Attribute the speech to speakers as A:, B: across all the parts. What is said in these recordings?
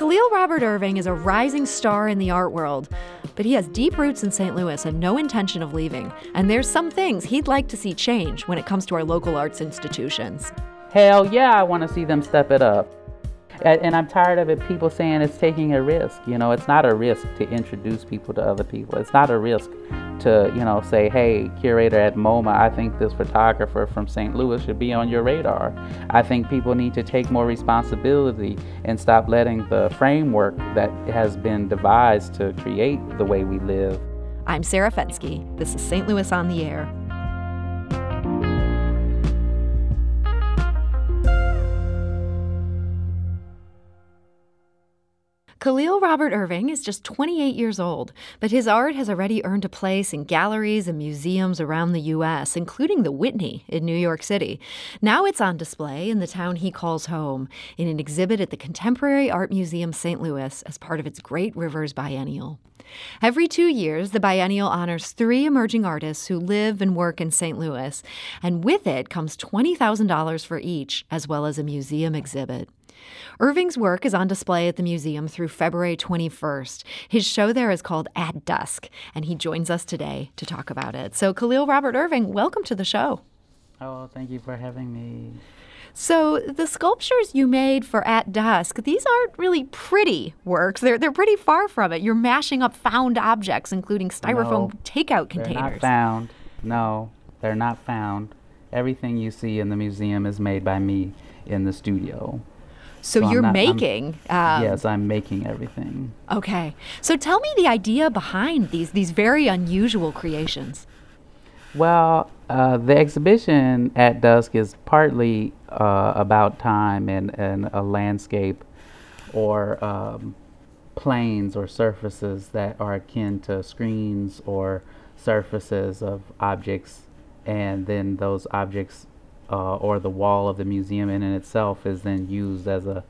A: Khalil Robert Irving is a rising star in the art world, but he has deep roots in St. Louis and no intention of leaving. And there's some things he'd like to see change when it comes to our local arts institutions.
B: Hell yeah, I want to see them step it up. And I'm tired of it, people saying it's taking a risk. You know, it's not a risk to introduce people to other people. It's not a risk to, you know, say, hey, curator at MoMA, I think this photographer from St. Louis should be on your radar. I think people need to take more responsibility and stop letting the framework that has been devised to create the way we live.
A: I'm Sarah Fenske. This is St. Louis on the Air. Khalil Robert Irving is just 28 years old, but his art has already earned a place in galleries and museums around the U.S., including the Whitney in New York City. Now it's on display in the town he calls home, in an exhibit at the Contemporary Art Museum St. Louis as part of its Great Rivers Biennial. Every two years, the biennial honors three emerging artists who live and work in St. Louis, and with it comes $20,000 for each, as well as a museum exhibit. Irving's work is on display at the museum through February 21st. His show there is called At Dusk, and he joins us today to talk about it. So, Khalil Robert Irving, welcome to the show.
B: Oh, thank you for having me.
A: So the sculptures you made for At Dusk, these aren't really pretty works. They're they're pretty far from it. You're mashing up found objects, including styrofoam
B: no,
A: takeout containers.
B: They're not found. No, they're not found. Everything you see in the museum is made by me in the studio.
A: So, so you're not, making.
B: Um, yes, I'm making everything.
A: Okay. So tell me the idea behind these these very unusual creations.
B: Well, uh, the exhibition at dusk is partly uh, about time and, and a landscape or um, planes or surfaces that are akin to screens or surfaces of objects, and then those objects uh, or the wall of the museum in, in itself is then used as a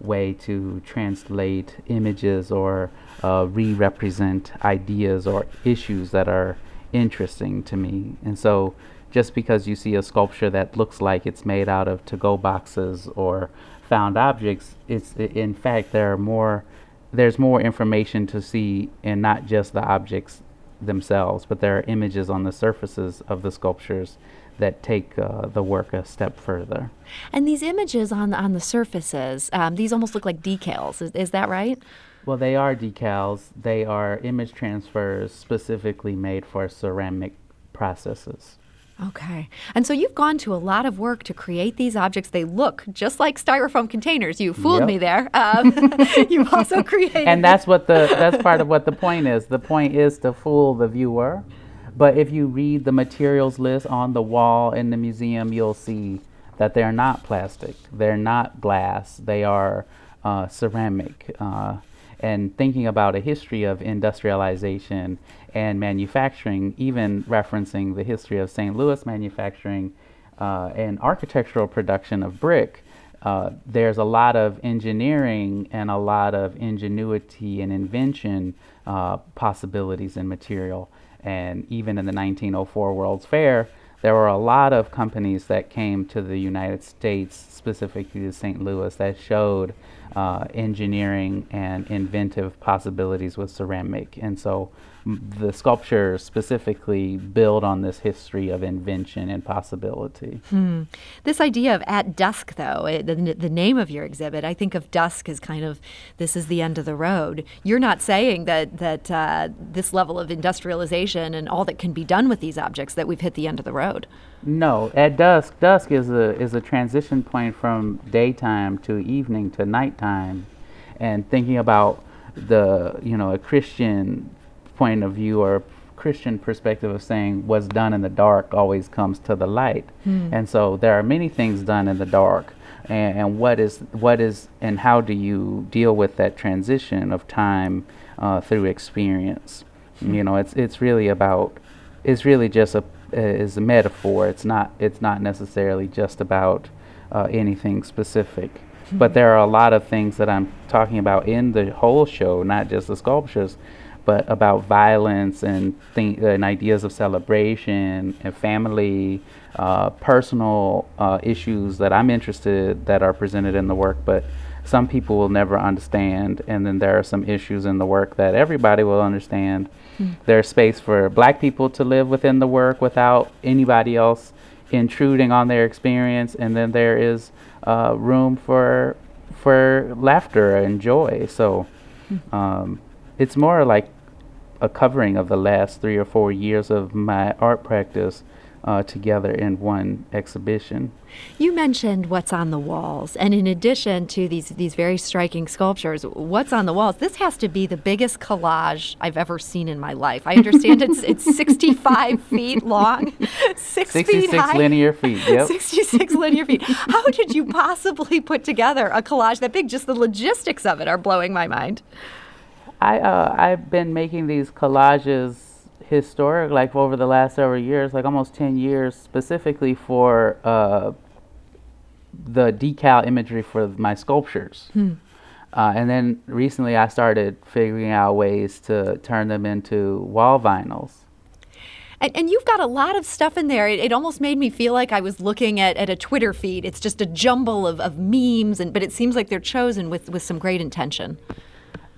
B: way to translate images or uh, re-represent ideas or issues that are interesting to me. And so just because you see a sculpture that looks like it's made out of to-go boxes or found objects, it's in fact there are more there's more information to see and not just the objects themselves, but there are images on the surfaces of the sculptures that take uh, the work a step further.
A: And these images on the, on the surfaces, um, these almost look like decals. Is, is that right?
B: Well, they are decals. They are image transfers specifically made for ceramic processes.
A: Okay. And so you've gone to a lot of work to create these objects. They look just like styrofoam containers. You fooled
B: yep.
A: me there. Um, you've also created.
B: and that's what the that's part of what the point is. The point is to fool the viewer but if you read the materials list on the wall in the museum, you'll see that they're not plastic, they're not glass, they are uh, ceramic. Uh, and thinking about a history of industrialization and manufacturing, even referencing the history of St. Louis manufacturing uh, and architectural production of brick, uh, there's a lot of engineering and a lot of ingenuity and invention uh, possibilities in material. And even in the 1904 World's Fair, there were a lot of companies that came to the United States, specifically to St. Louis, that showed uh, engineering and inventive possibilities with ceramic. And so the sculptures specifically build on this history of invention and possibility.
A: Hmm. This idea of at dusk, though, it, the, the name of your exhibit, I think of dusk as kind of this is the end of the road. You're not saying that that uh, this level of industrialization and all that can be done with these objects that we've hit the end of the road.
B: No, at dusk, dusk is a is a transition point from daytime to evening to nighttime, and thinking about the you know a Christian point of view or Christian perspective of saying what's done in the dark always comes to the light. Hmm. And so there are many things done in the dark. And, and, what is what is and how do you deal with that transition of time uh, through experience? Hmm. You know, it's it's really about it's really just a is a metaphor. It's not it's not necessarily just about uh, anything specific. Hmm. But there are a lot of things that I'm talking about in the whole show, not just the sculptures, but about violence and, th- and ideas of celebration and family, uh, personal uh, issues that I'm interested that are presented in the work, but some people will never understand, and then there are some issues in the work that everybody will understand. Mm. There's space for black people to live within the work without anybody else intruding on their experience, and then there is uh, room for for laughter and joy. So mm. um, it's more like a covering of the last three or four years of my art practice uh, together in one exhibition.
A: You mentioned what's on the walls, and in addition to these these very striking sculptures, what's on the walls? This has to be the biggest collage I've ever seen in my life. I understand it's it's 65 feet long, six
B: 66
A: feet high,
B: linear feet. Yep.
A: 66 linear feet. How did you possibly put together a collage that big? Just the logistics of it are blowing my mind.
B: I uh, I've been making these collages historic, like over the last several years, like almost 10 years, specifically for uh, the decal imagery for my sculptures. Hmm. Uh, and then recently I started figuring out ways to turn them into wall vinyls.
A: And, and, you've got a lot of stuff in there. It, it, almost made me feel like I was looking at, at a Twitter feed. It's just a jumble of, of memes, and but it seems like they're chosen with, with some great intention.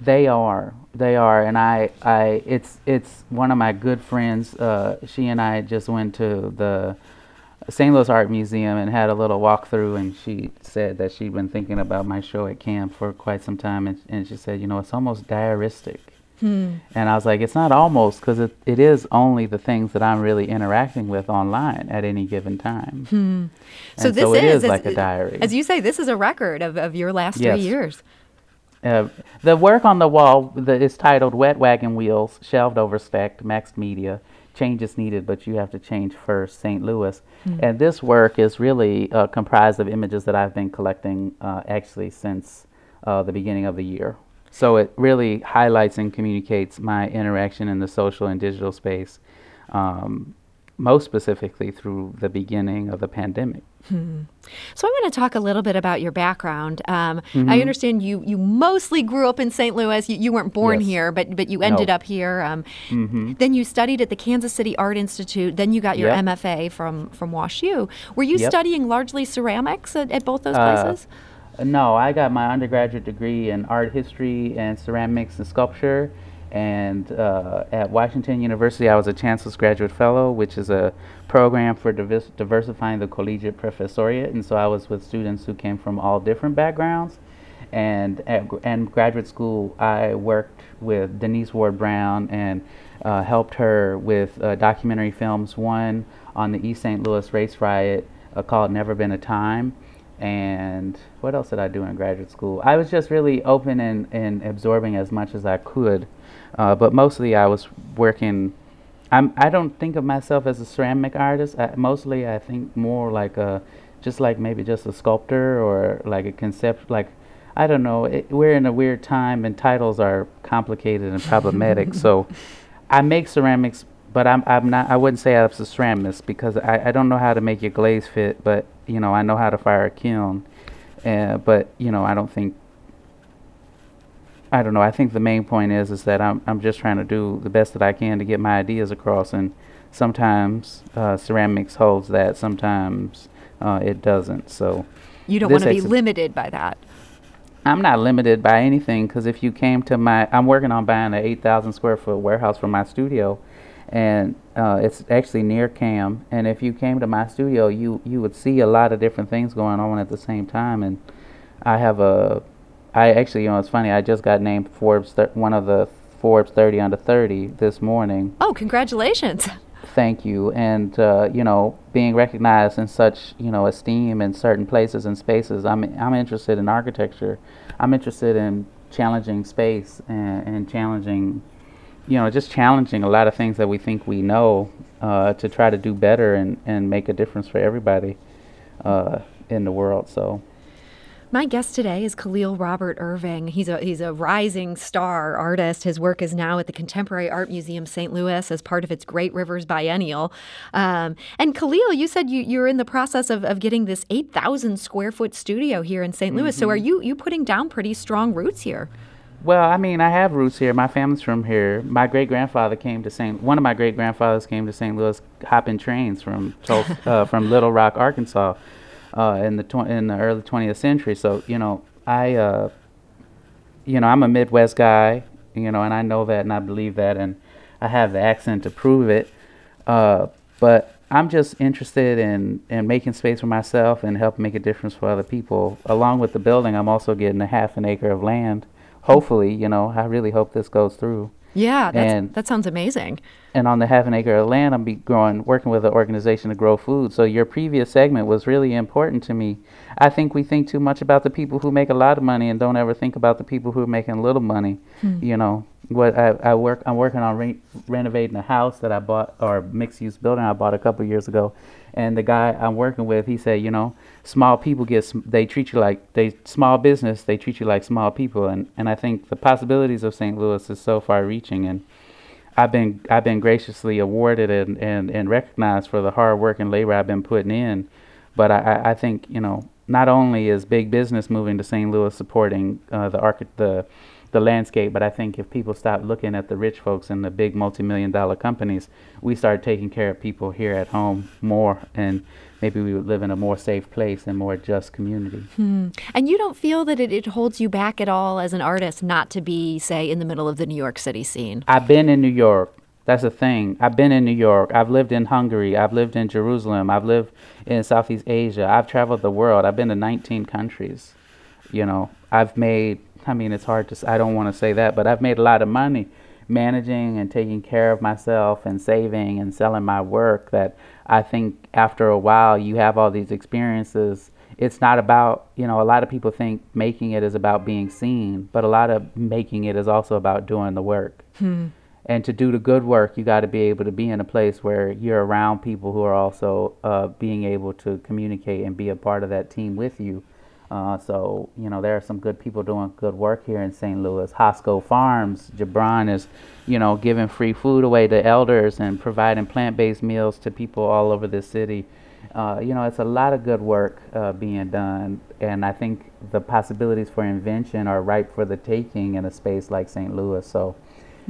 B: They are, they are, and I, I, it's, it's one of my good friends. Uh, she and I just went to the St. Louis Art Museum and had a little walkthrough, and she said that she'd been thinking about my show at CAM for quite some time, and, and she said, you know, it's almost diaristic. Hmm. And I was like, it's not almost, because it, it is only the things that I'm really interacting with online at any given time. Hmm.
A: So this
B: so
A: is,
B: is like a diary.
A: As you say, this is a record of, of your last
B: yes.
A: three years.
B: Uh, the work on the wall the, is titled Wet Wagon Wheels, Shelved Overstacked, Maxed Media. Changes needed, but you have to change first, St. Louis. Mm-hmm. And this work is really uh, comprised of images that I've been collecting uh, actually since uh, the beginning of the year. So it really highlights and communicates my interaction in the social and digital space, um, most specifically through the beginning of the pandemic.
A: Hmm. So I want to talk a little bit about your background. Um, mm-hmm. I understand you you mostly grew up in St. Louis. You, you weren't born
B: yes.
A: here, but but you ended
B: no.
A: up here. Um,
B: mm-hmm.
A: Then you studied at the Kansas City Art Institute. Then you got your
B: yep.
A: MFA from from WashU. Were you
B: yep.
A: studying largely ceramics at, at both those places?
B: Uh, no, I got my undergraduate degree in art history and ceramics and sculpture and uh, at Washington University, I was a Chancellor's Graduate Fellow, which is a program for divers- diversifying the collegiate professoriate. And so I was with students who came from all different backgrounds. And at and graduate school, I worked with Denise Ward Brown and uh, helped her with uh, documentary films. One on the East St. Louis race riot uh, called Never Been a Time. And what else did I do in graduate school? I was just really open and, and absorbing as much as I could uh, but mostly I was working. I'm. I don't think of myself as a ceramic artist. I, mostly I think more like a, just like maybe just a sculptor or like a concept. Like I don't know. It, we're in a weird time and titles are complicated and problematic. so I make ceramics, but I'm. I'm not. I wouldn't say I'm a ceramist because I. I don't know how to make your glaze fit, but you know I know how to fire a kiln. Uh, but you know I don't think I don't know. I think the main point is is that I'm I'm just trying to do the best that I can to get my ideas across, and sometimes uh, ceramics holds that, sometimes uh, it doesn't. So
A: you don't want to be limited by that.
B: I'm not limited by anything because if you came to my, I'm working on buying an 8,000 square foot warehouse for my studio, and uh, it's actually near CAM. And if you came to my studio, you you would see a lot of different things going on at the same time. And I have a I actually, you know, it's funny. I just got named Forbes, thir- one of the Forbes 30 under 30 this morning.
A: Oh, congratulations!
B: Thank you. And uh, you know, being recognized in such you know esteem in certain places and spaces. I'm I'm interested in architecture. I'm interested in challenging space and, and challenging, you know, just challenging a lot of things that we think we know uh, to try to do better and and make a difference for everybody uh, in the world. So.
A: My guest today is Khalil Robert Irving. He's a he's a rising star artist. His work is now at the Contemporary Art Museum St. Louis as part of its Great Rivers Biennial. Um, and Khalil, you said you, you're in the process of, of getting this 8,000 square foot studio here in saint Louis. Mm-hmm. So are you you putting down pretty strong roots here?
B: Well, I mean, I have roots here. My family's from here. My great grandfather came to St. One of my great grandfathers came to St. Louis hopping trains from uh, from Little Rock, Arkansas uh, in the tw- in the early 20th century. So you know, I, uh, you know, I'm a Midwest guy, you know, and I know that and I believe that, and I have the accent to prove it. Uh, but I'm just interested in, in making space for myself and help make a difference for other people. Along with the building, I'm also getting a half an acre of land. Hopefully, you know, I really hope this goes through.
A: Yeah, and, that sounds amazing.
B: And on the half an acre of land, I'm be growing, working with an organization to grow food. So your previous segment was really important to me. I think we think too much about the people who make a lot of money and don't ever think about the people who are making little money. Hmm. You know, what I, I work, I'm working on re- renovating a house that I bought or mixed use building I bought a couple years ago, and the guy I'm working with, he said, you know, small people get they treat you like they small business they treat you like small people and and I think the possibilities of St. Louis is so far reaching and I've been I've been graciously awarded and, and, and recognized for the hard work and labor I've been putting in but I, I think you know not only is big business moving to St. Louis supporting uh, the arch- the the landscape. But I think if people stop looking at the rich folks and the big multi-million dollar companies, we start taking care of people here at home more, and maybe we would live in a more safe place and more just community.
A: Hmm. And you don't feel that it, it holds you back at all as an artist not to be, say, in the middle of the New York City scene?
B: I've been in New York. That's the thing. I've been in New York. I've lived in Hungary. I've lived in Jerusalem. I've lived in Southeast Asia. I've traveled the world. I've been to 19 countries. You know, I've made I mean, it's hard to, I don't want to say that, but I've made a lot of money managing and taking care of myself and saving and selling my work that I think after a while you have all these experiences. It's not about, you know, a lot of people think making it is about being seen, but a lot of making it is also about doing the work. Hmm. And to do the good work, you got to be able to be in a place where you're around people who are also uh, being able to communicate and be a part of that team with you uh, so, you know, there are some good people doing good work here in St. Louis. Hosco Farms, Jabron is, you know, giving free food away to elders and providing plant based meals to people all over the city. Uh, you know, it's a lot of good work uh, being done, and I think the possibilities for invention are ripe for the taking in a space like St. Louis. So,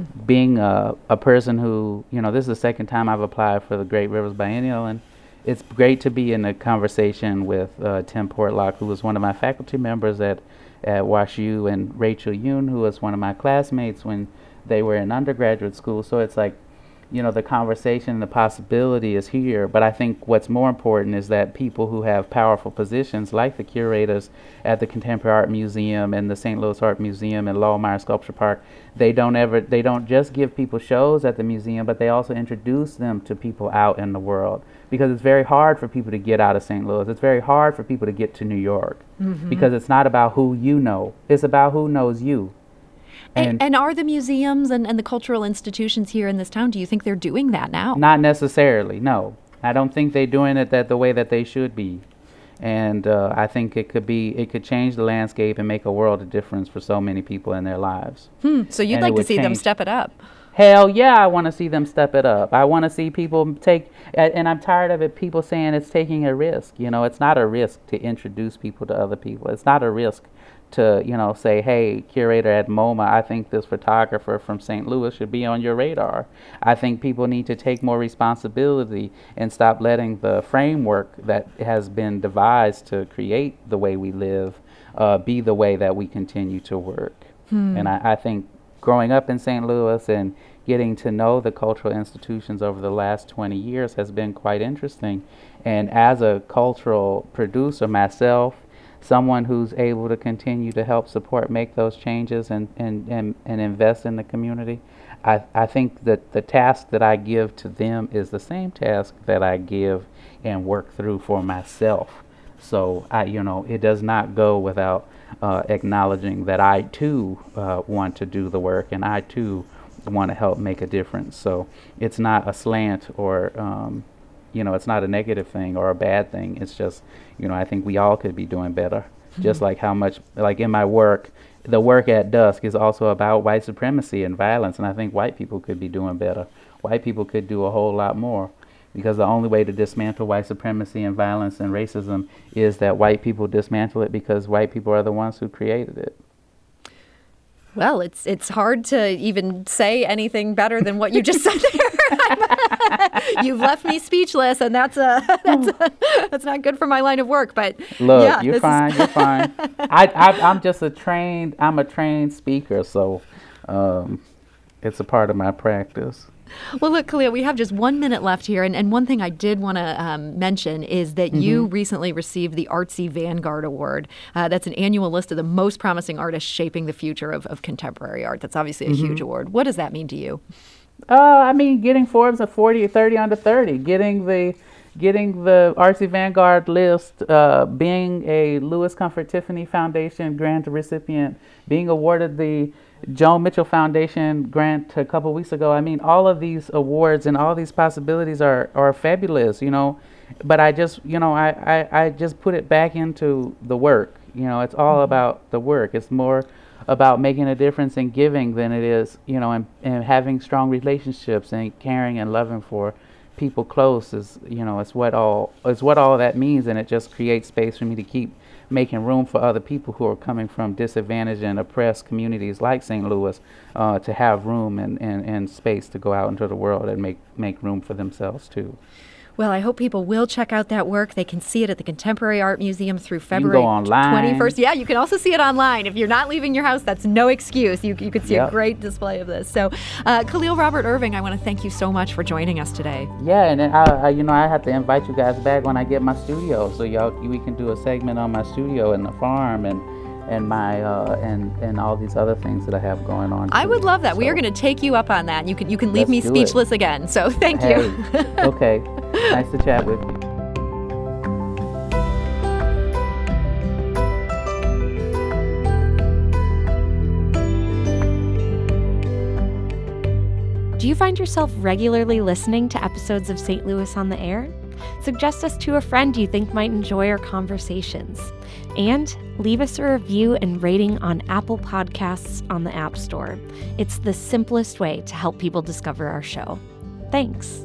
B: mm-hmm. being a, a person who, you know, this is the second time I've applied for the Great Rivers Biennial, and it's great to be in a conversation with uh, Tim Portlock, who was one of my faculty members at, at WashU, and Rachel Youn, who was one of my classmates when they were in undergraduate school. So it's like, you know, the conversation and the possibility is here. But I think what's more important is that people who have powerful positions, like the curators at the Contemporary Art Museum and the St. Louis Art Museum and Laumeier Sculpture Park, they don't ever, they don't just give people shows at the museum, but they also introduce them to people out in the world because it's very hard for people to get out of St. Louis. It's very hard for people to get to New York mm-hmm. because it's not about who you know, it's about who knows you.
A: And, and, are the museums and, and the cultural institutions here in this town, do you think they're doing that now?
B: Not necessarily, no. I don't think they're doing it that the way that they should be. And uh, I think it could be, it could change the landscape and make a world of difference for so many people in their lives.
A: Hmm. So you'd and like to see change. them step it up?
B: Hell yeah, I want to see them step it up. I want to see people take, and I'm tired of it. People saying it's taking a risk. You know, it's not a risk to introduce people to other people. It's not a risk to, you know, say, hey, curator at MoMA, I think this photographer from St. Louis should be on your radar. I think people need to take more responsibility and stop letting the framework that has been devised to create the way we live uh, be the way that we continue to work. Hmm. And I, I think growing up in St. Louis and getting to know the cultural institutions over the last 20 years has been quite interesting. And as a cultural producer myself, someone who's able to continue to help support make those changes and, and, and, and invest in the community, I, I think that the task that I give to them is the same task that I give and work through for myself. So I, you know, it does not go without uh, acknowledging that I too uh, want to do the work and I too want to help make a difference. So it's not a slant or, um, you know, it's not a negative thing or a bad thing. It's just, you know, I think we all could be doing better. Mm-hmm. Just like how much, like in my work, the work at dusk is also about white supremacy and violence, and I think white people could be doing better. White people could do a whole lot more because the only way to dismantle white supremacy and violence and racism is that white people dismantle it because white people are the ones who created it.
A: Well, it's it's hard to even say anything better than what you just said there. You've left me speechless, and that's a, that's a, that's not good for my line of work. But
B: Look,
A: yeah,
B: you're
A: this is-
B: fine. You're fine. I, I, I'm just a trained. I'm a trained speaker, so um, it's a part of my practice.
A: Well, look, Khalil, we have just one minute left here. And, and one thing I did want to um, mention is that you recently received the Artsy Vanguard Award. Uh, that's an annual list of the most promising artists shaping the future of, of contemporary art. That's obviously a huge award. What does that mean to you?
B: Uh, I mean, getting Forbes a 40, 30 under 30, getting the getting the Artsy Vanguard list, uh, being a Louis Comfort Tiffany Foundation grant recipient, being awarded the Joan Mitchell Foundation grant a couple weeks ago. I mean, all of these awards and all these possibilities are, are fabulous, you know. But I just, you know, I, I, I just put it back into the work. You know, it's all about the work. It's more about making a difference and giving than it is, you know, and, and having strong relationships and caring and loving for people close is, you know, it's what all is what all that means, and it just creates space for me to keep making room for other people who are coming from disadvantaged and oppressed communities like St. Louis uh, to have room and, and, and space to go out into the world and make make room for themselves too.
A: Well, I hope people will check out that work. They can see it at the Contemporary Art Museum through February
B: go online.
A: 21st. Yeah, you can also see it online. If you're not leaving your house, that's no excuse. You, you could see a great display of this. So, uh, Khalil Robert Irving, I want to thank you so much for joining us today.
B: Yeah, and I, I, you know, I have to invite you guys back when I get my studio, so y'all we can do a segment on my studio and the farm and and my uh, and and all these other things that I have going on.
A: I would love that. We are going to take you up on that. You can you can leave me
B: do it.
A: speechless again. So, thank
B: Hey,
A: you.
B: okay, nice to chat with you.
C: Do you find yourself regularly listening to episodes of St. Louis on the Air? Suggest us to a friend you think might enjoy our conversations. And leave us a review and rating on Apple Podcasts on the App Store. It's the simplest way to help people discover our show. Thanks.